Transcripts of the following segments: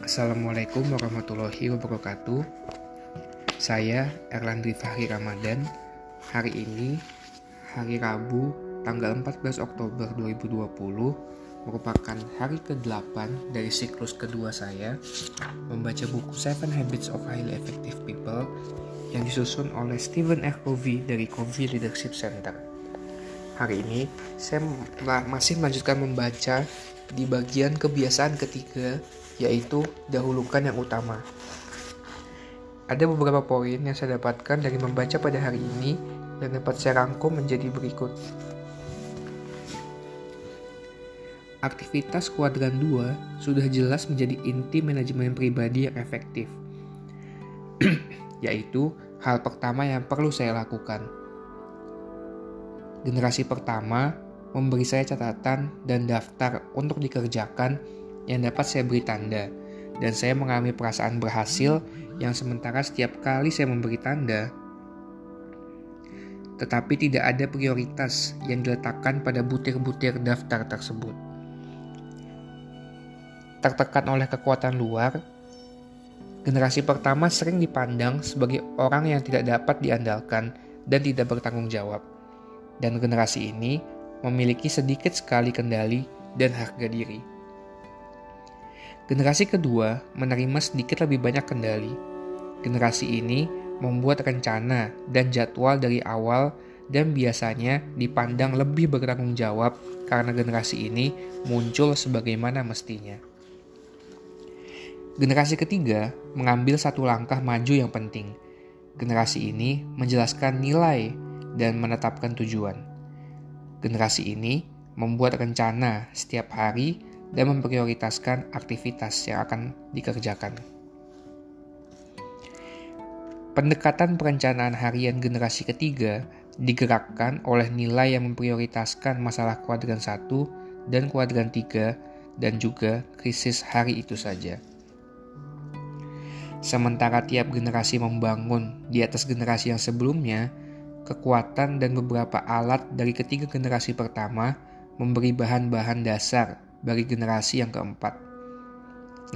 Assalamualaikum warahmatullahi wabarakatuh. Saya Erlandri Fahri Ramadan. Hari ini, hari Rabu, tanggal 14 Oktober 2020, merupakan hari ke-8 dari siklus kedua saya membaca buku Seven Habits of Highly Effective People yang disusun oleh Stephen R. Covey dari Covey Leadership Center. Hari ini, saya masih melanjutkan membaca di bagian kebiasaan ketiga yaitu dahulukan yang utama. Ada beberapa poin yang saya dapatkan dari membaca pada hari ini dan dapat saya rangkum menjadi berikut. Aktivitas kuadran 2 sudah jelas menjadi inti manajemen pribadi yang efektif, yaitu hal pertama yang perlu saya lakukan. Generasi pertama memberi saya catatan dan daftar untuk dikerjakan yang dapat saya beri tanda, dan saya mengalami perasaan berhasil yang sementara setiap kali saya memberi tanda, tetapi tidak ada prioritas yang diletakkan pada butir-butir daftar tersebut. Tertekan oleh kekuatan luar, generasi pertama sering dipandang sebagai orang yang tidak dapat diandalkan dan tidak bertanggung jawab. Dan generasi ini memiliki sedikit sekali kendali dan harga diri. Generasi kedua menerima sedikit lebih banyak kendali. Generasi ini membuat rencana dan jadwal dari awal dan biasanya dipandang lebih bertanggung jawab karena generasi ini muncul sebagaimana mestinya. Generasi ketiga mengambil satu langkah maju yang penting. Generasi ini menjelaskan nilai dan menetapkan tujuan. Generasi ini membuat rencana setiap hari dan memprioritaskan aktivitas yang akan dikerjakan. Pendekatan perencanaan harian generasi ketiga digerakkan oleh nilai yang memprioritaskan masalah kuadran 1 dan kuadran 3 dan juga krisis hari itu saja. Sementara tiap generasi membangun di atas generasi yang sebelumnya, kekuatan dan beberapa alat dari ketiga generasi pertama memberi bahan-bahan dasar bagi generasi yang keempat.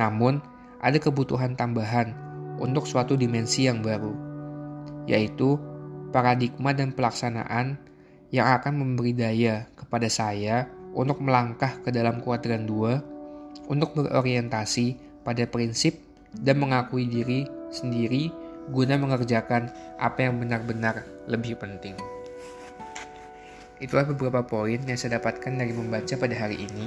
Namun, ada kebutuhan tambahan untuk suatu dimensi yang baru, yaitu paradigma dan pelaksanaan yang akan memberi daya kepada saya untuk melangkah ke dalam kuadran 2 untuk berorientasi pada prinsip dan mengakui diri sendiri guna mengerjakan apa yang benar-benar lebih penting. Itulah beberapa poin yang saya dapatkan dari membaca pada hari ini.